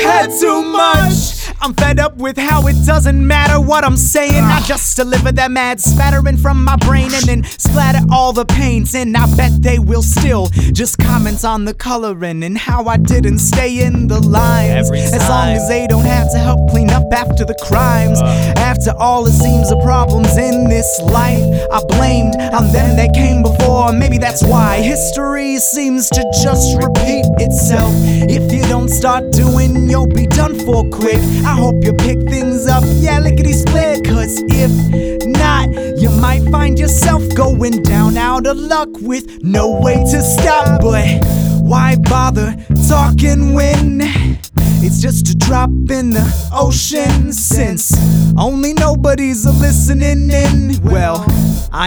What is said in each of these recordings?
Had too much. I'm fed up with how it doesn't matter what I'm saying. I just deliver that mad spattering from my brain and then splatter all the paints. And I bet they will still just comment on the coloring and how I didn't stay in the lines. As long as they don't have to help clean up after the crimes. Uh. After all, it seems the problems in this life I blamed on them that came before. Maybe that's why history seems to just repeat itself. If you don't start doing, you'll be done for quick. I hope you pick things up, yeah, lickety split. Cause if not, you might find yourself going down out of luck with no way to stop. But why bother talking when? It's just a drop in the ocean since only nobody's listening in. Well,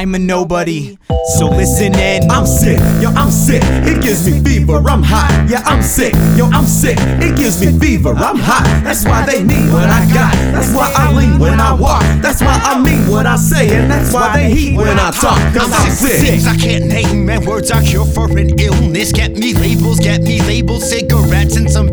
I'm a nobody, so listen in. I'm sick, yo, I'm sick. It gives me fever, I'm hot. Yeah, I'm sick, yo, I'm sick. It gives me fever, I'm hot. That's why they need what I got. That's why I lean when I walk. That's why I mean what I say, and that's why they heat when I talk. Cause I'm sick. Things I can't name and words I cure for an illness. Get me labels, get me labels, cigarettes and some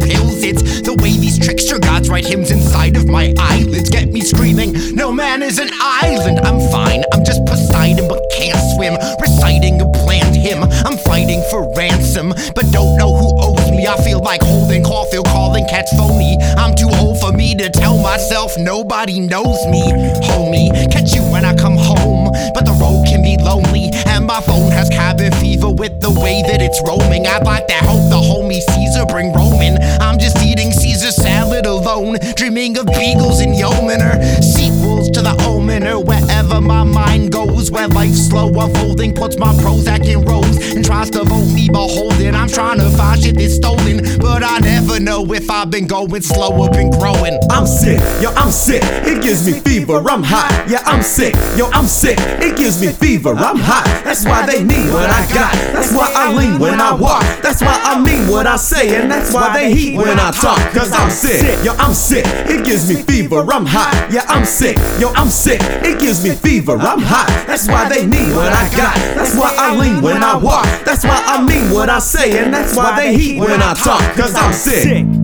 hymns inside of my eyelids. Get me screaming, no man is an island. I'm fine, I'm just Poseidon but can't swim. Reciting a planned hymn, I'm fighting for ransom, but don't know who owes me. I feel like Holden Caulfield calling cats phony. I'm too old for me to tell myself nobody knows me. Homie, catch you when I come home, but the road can be lonely, and my phone has cabin fever with the way that it's roaming. I'd like to hope the homie Caesar bring Roman. I'm just eating slow unfolding, my Prozac and tries to vote me beholden. I'm trying to find shit that's stolen, but I never know if I've been going slow growing. I'm sick, yo, I'm sick. It gives me fever, I'm hot. Yeah, I'm sick, yo, I'm sick. It gives me fever, I'm hot. That's why they need what I got. That's why I lean when I walk. That's why I mean what I say, and that's why they heat when I talk. Cause I'm sick, yo, I'm sick. It gives me fever, I'm hot. Yeah, I'm sick, yo, I'm sick. It gives me fever, I'm hot. That's why they need Got. That's why I lean when I walk. That's why I mean what I say, and that's why they heat when I talk. Cause I'm sick.